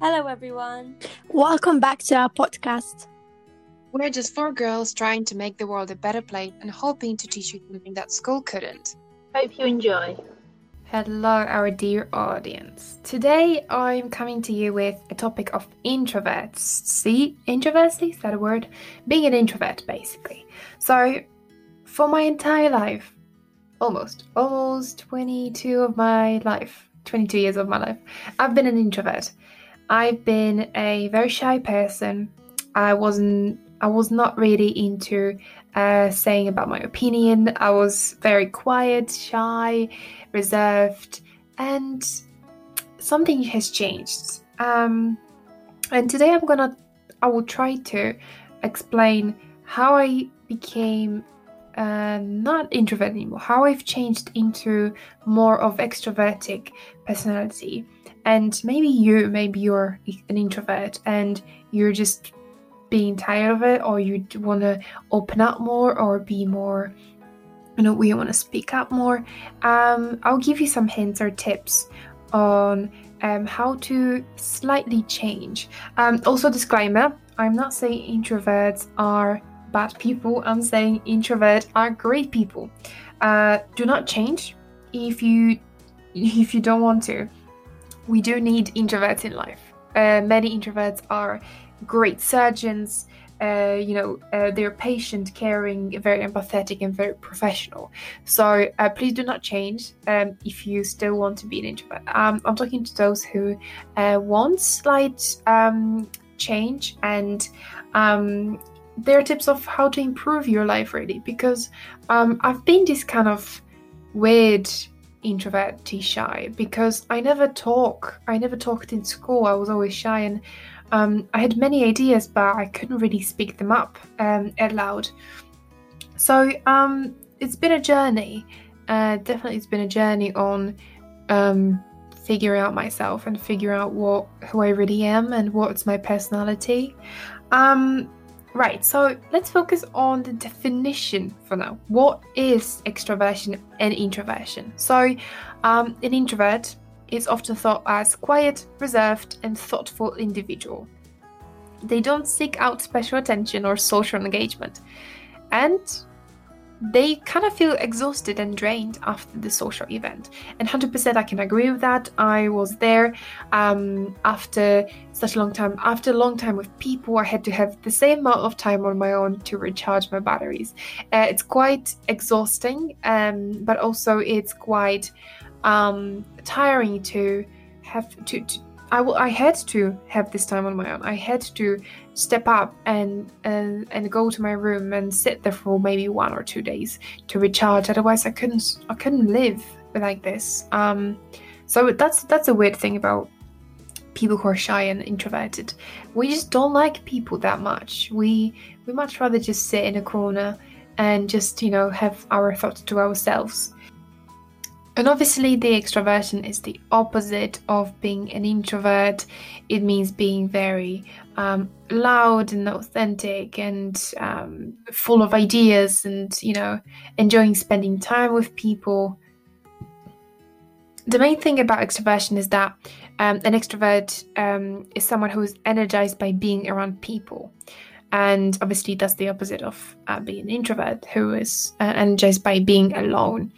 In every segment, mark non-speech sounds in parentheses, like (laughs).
Hello, everyone. Welcome back to our podcast. We're just four girls trying to make the world a better place and hoping to teach you something that school couldn't. Hope you enjoy. Hello, our dear audience. Today I'm coming to you with a topic of introverts. See, introverts, is that a word? Being an introvert, basically. So, for my entire life, almost, almost 22 of my life, 22 years of my life, I've been an introvert. I've been a very shy person. I wasn't I was not really into uh, saying about my opinion. I was very quiet, shy, reserved, and something has changed. Um, and today I'm gonna, I will try to explain how I became uh, not introvert anymore, how I've changed into more of extrovertic personality. And maybe you, maybe you're an introvert and you're just being tired of it, or you want to open up more or be more, you know, we want to speak up more. Um, I'll give you some hints or tips on um, how to slightly change. Um, also, disclaimer I'm not saying introverts are bad people, I'm saying introverts are great people. Uh, do not change if you (laughs) if you don't want to. We do need introverts in life. Uh, many introverts are great surgeons. Uh, you know, uh, they're patient, caring, very empathetic, and very professional. So uh, please do not change um, if you still want to be an introvert. Um, I'm talking to those who uh, want slight um, change and um, there are tips of how to improve your life really because um, I've been this kind of weird introvert shy because I never talk. I never talked in school. I was always shy and um, I had many ideas, but I couldn't really speak them up um, out loud. So um, it's been a journey. Uh, definitely, it's been a journey on um, figuring out myself and figuring out what who I really am and what's my personality. Um, right. So let's focus on the definition for now. What is extroversion and introversion? So, um, an introvert is often thought as quiet, reserved, and thoughtful individual. They don't seek out special attention or social engagement, and they kind of feel exhausted and drained after the social event. And 100% I can agree with that. I was there um, after such a long time. After a long time with people, I had to have the same amount of time on my own to recharge my batteries. Uh, it's quite exhausting, um, but also it's quite um, tiring to have to, to I, had to have this time on my own. I had to step up and, and and go to my room and sit there for maybe one or two days to recharge. Otherwise, I couldn't I couldn't live like this. Um, so that's that's a weird thing about people who are shy and introverted. We just don't like people that much. We we much rather just sit in a corner and just you know have our thoughts to ourselves. And obviously, the extroversion is the opposite of being an introvert. It means being very um, loud and authentic and um, full of ideas and, you know, enjoying spending time with people. The main thing about extroversion is that um, an extrovert um, is someone who is energized by being around people. And obviously, that's the opposite of uh, being an introvert, who is uh, energized by being alone.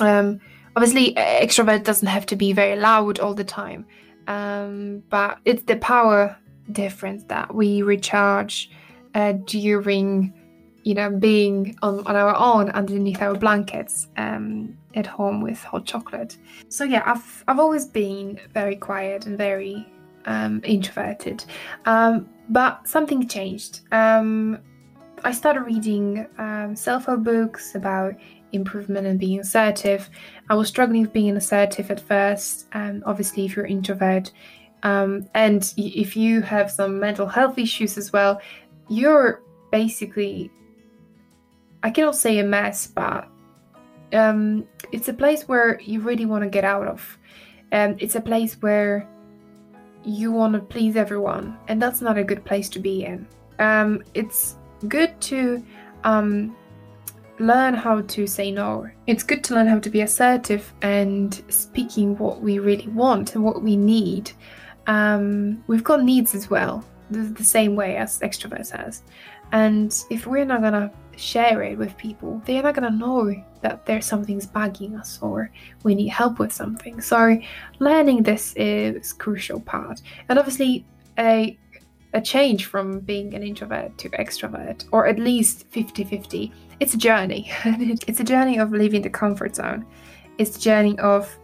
Um, obviously, extrovert doesn't have to be very loud all the time, um, but it's the power difference that we recharge uh, during, you know, being on, on our own underneath our blankets um, at home with hot chocolate. So yeah, I've I've always been very quiet and very um, introverted, um, but something changed. Um, I started reading self-help books about improvement and being assertive. I was struggling with being assertive at first. And obviously, if you're introvert, um, and if you have some mental health issues as well, you're basically, I cannot say a mess, but um, it's a place where you really want to get out of. Um, it's a place where you want to please everyone, and that's not a good place to be in. Um, it's good to um, learn how to say no. It's good to learn how to be assertive and speaking what we really want and what we need. um, we've got needs as well, the, the same way as extroverts has. And if we're not gonna share it with people, they're not gonna know that there's something's bugging us or we need help with something. So learning this is crucial part. And obviously a a change from being an introvert to extrovert, or at least 50-50. It's a journey. (laughs) it's a journey of leaving the comfort zone. It's a journey of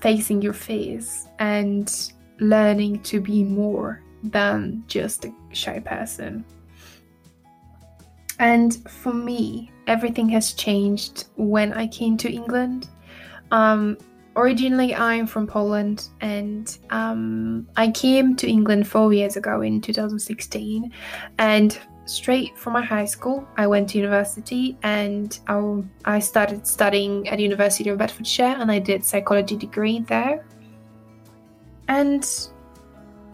facing your fears and learning to be more than just a shy person. And for me, everything has changed when I came to England. Um, originally, I'm from Poland, and um, I came to England four years ago in 2016. And straight from my high school, I went to university, and I, I started studying at University of Bedfordshire, and I did psychology degree there. And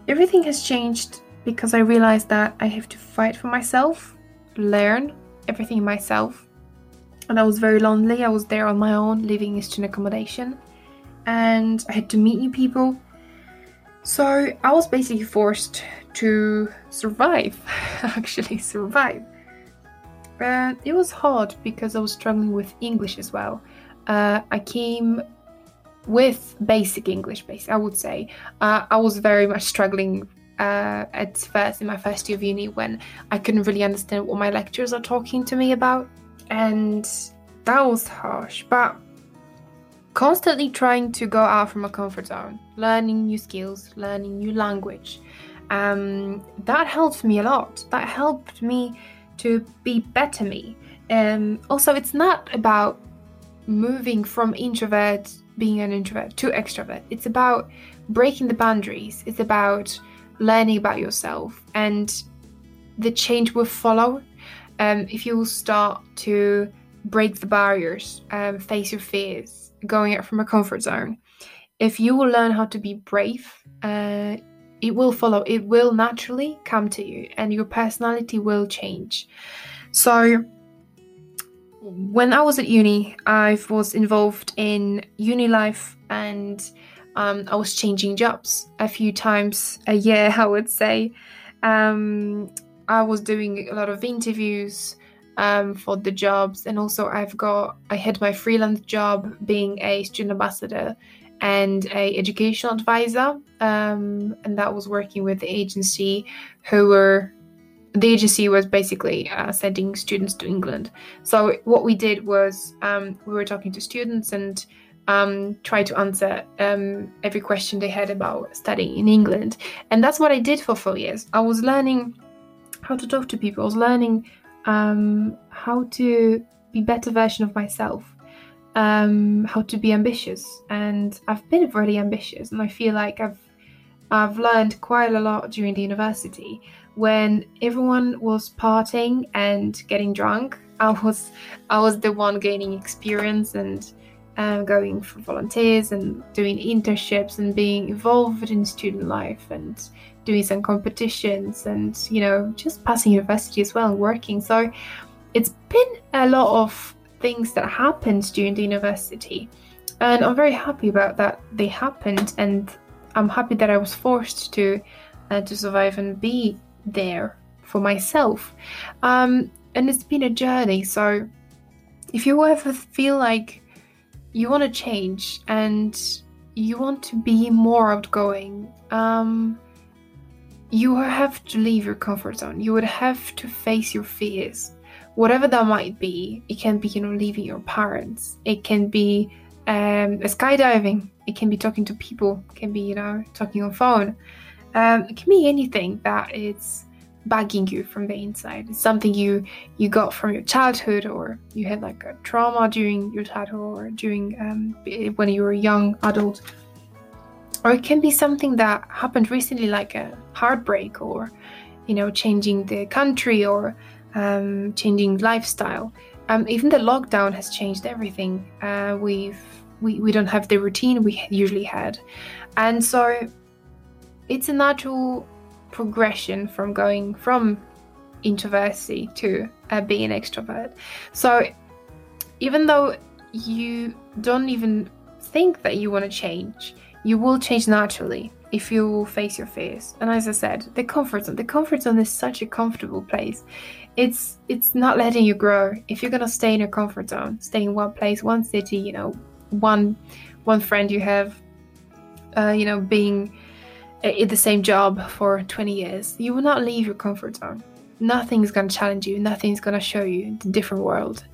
everything has changed because I realized that I have to fight for myself learn everything myself. And I was very lonely. I was there on my own, living in student accommodation. And I had to meet new people. So I was basically forced to survive, (laughs) actually, survive. And it was hard because I was struggling with English as well. Uh, I came with basic English, base I would say. Uh, I was very much struggling uh, at first in my first year of uni when I couldn't really understand what my lecturers are talking to me about, and that was harsh. But constantly trying to go out from a comfort zone, learning new skills, learning new language, um, that helped me a lot. That helped me to be better me. Um, also, it's not about moving from introvert being an introvert to extrovert. It's about breaking the boundaries. It's about learning about yourself, and the change will follow um, if you will start to break the barriers, um, face your fears, going out from a comfort zone. If you will learn how to be brave, uh, it will follow. It will naturally come to you, and your personality will change. So, when I was at uni, I was involved in uni life and um, I was changing jobs a few times a year, (laughs) I would say. Um, I was doing a lot of interviews um, for the jobs, and also I've got I had my freelance job being a student ambassador and a educational advisor, um, and that was working with the agency who were the agency was basically uh, sending students to England. So what we did was um, we were talking to students and um, try to answer um, every question they had about studying in England. And that's what I did for four years. I was learning how to talk to people. I was learning um, how to be better version of myself, um, how to be ambitious. And I've been really ambitious, and I feel like I've I've learned quite a lot during the university. When everyone was partying and getting drunk, (laughs) I was I was the one gaining experience and um, going for volunteers and doing internships and being involved in student life and doing some competitions and you know just passing university as well and working. So it's been a lot of things that happened during the university. And i'm very happy about that they happened and i'm happy that i was forced to uh, to survive and be there for myself. Um, and it's been a journey. So if you ever feel like you want to change and you want to be more outgoing, um, you have to leave your comfort zone. You would have to face your fears, whatever that might be. It can be, you know, leaving your parents. It can be um, skydiving. It can be talking to people. It can be, you know, talking on phone. Um, it can be anything that is bugging you from the inside. It's something you you got from your childhood, or you had like a trauma during your childhood, or during um, when you were a young adult, or it can be something that happened recently, like a heartbreak, or you know, changing the country, or um, changing lifestyle. Um, even the lockdown has changed everything. Uh, we've we, we don't have the routine we usually had, and so it's a natural progression from going from introversy to uh, being extrovert. So even though you don't even think that you want to change, you will change naturally. if you face your fears. And as I said, the comfort zone. The comfort zone is such a comfortable place. It's it's not letting you grow. If you're gonna stay in your comfort zone, stay in one place, one city, you know, one one friend you have, uh, you know, being in the same job for 20 years, you will not leave your comfort zone. Nothing's gonna challenge you. Nothing's gonna show you the different world.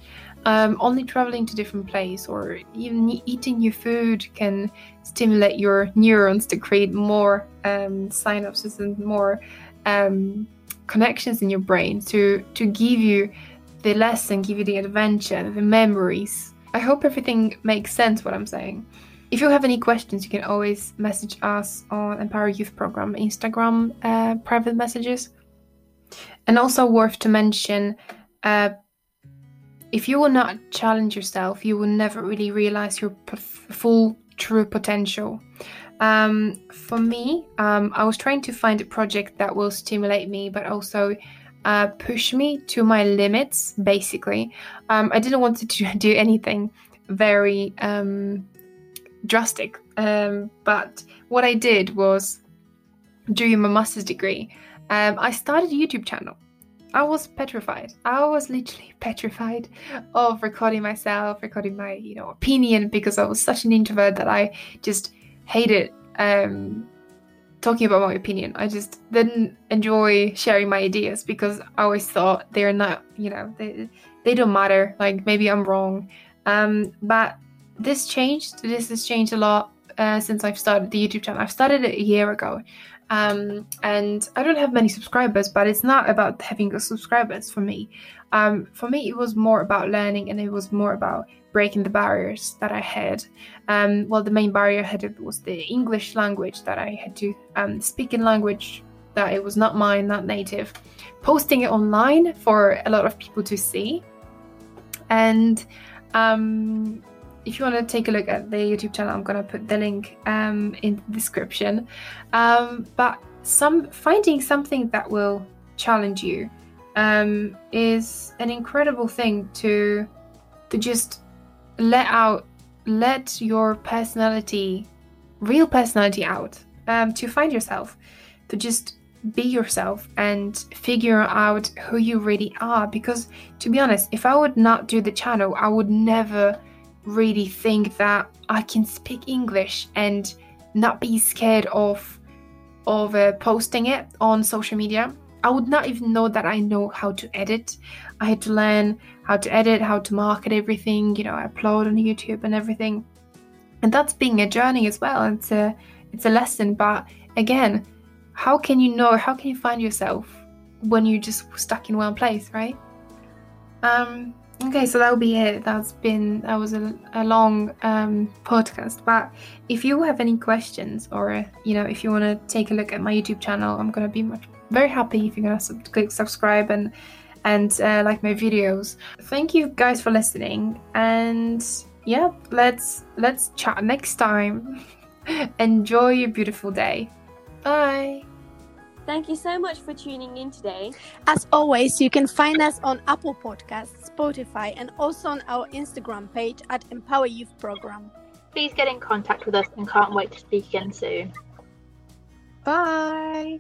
Um, only traveling to different place or even eating new food can stimulate your neurons to create more um, synapses and more um, connections in your brain to to give you the lesson, give you the adventure, the memories. I hope everything makes sense what I'm saying. If you have any questions, you can always message us on Empower Youth Program Instagram uh, private messages. And also worth to mention, uh, if you will not challenge yourself, you will never really realize your p- full true potential. Um, for me, um, I was trying to find a project that will stimulate me, but also uh, push me to my limits. Basically, um, I didn't want to do (laughs) anything very um, drastic, um, but what I did was during my master's degree, um, I started a YouTube channel. I was petrified. I was literally (laughs) petrified of recording myself, recording my, you know, opinion because I was such an introvert that I just hated um, talking about my opinion. I just didn't enjoy sharing my ideas because I always thought they're not, you know, they they don't matter. Like maybe I'm wrong. Um, but this changed. This has changed a lot uh, since I've started the YouTube channel. I've started it a year ago, um, and I don't have many subscribers, but it's not about having subscribers for me. Um, for me, it was more about learning and it was more about breaking the barriers that I had. Um, well, the main barrier I had was the English language that I had to um, speak in language that it was not mine, not native. Posting it online for a lot of people to see. And um, if you want to take a look at the YouTube channel, I'm gonna put the link um, in the description. Um, but some finding something that will challenge you um, is an incredible thing to to just let out, let your personality, real personality out, um, to find yourself, to just be yourself and figure out who you really are. Because to be honest, if I would not do the channel, I would never really think that I can speak English and not be scared of of uh, posting it on social media. I would not even know that I know how to edit. I had to learn how to edit, how to market everything, you know, upload on YouTube and everything. And that's being a journey as well. It's a it's a lesson, but again, how can you know, how can you find yourself when you're just stuck in one place, right? Um Okay, so that'll be it. That's been that was a, a long um, podcast. But if you have any questions, or you know, if you want to take a look at my YouTube channel, I'm gonna be much very happy if you're gonna sub- click subscribe and and uh, like my videos. Thank you guys for listening, and yeah, let's let's chat next time. (laughs) Enjoy your beautiful day. Bye. Thank you so much for tuning in today. As always, you can find us on Apple Podcasts, Spotify, and also on our Instagram page at Empower Youth Program. Please get in contact with us and can't wait to speak again soon. Bye.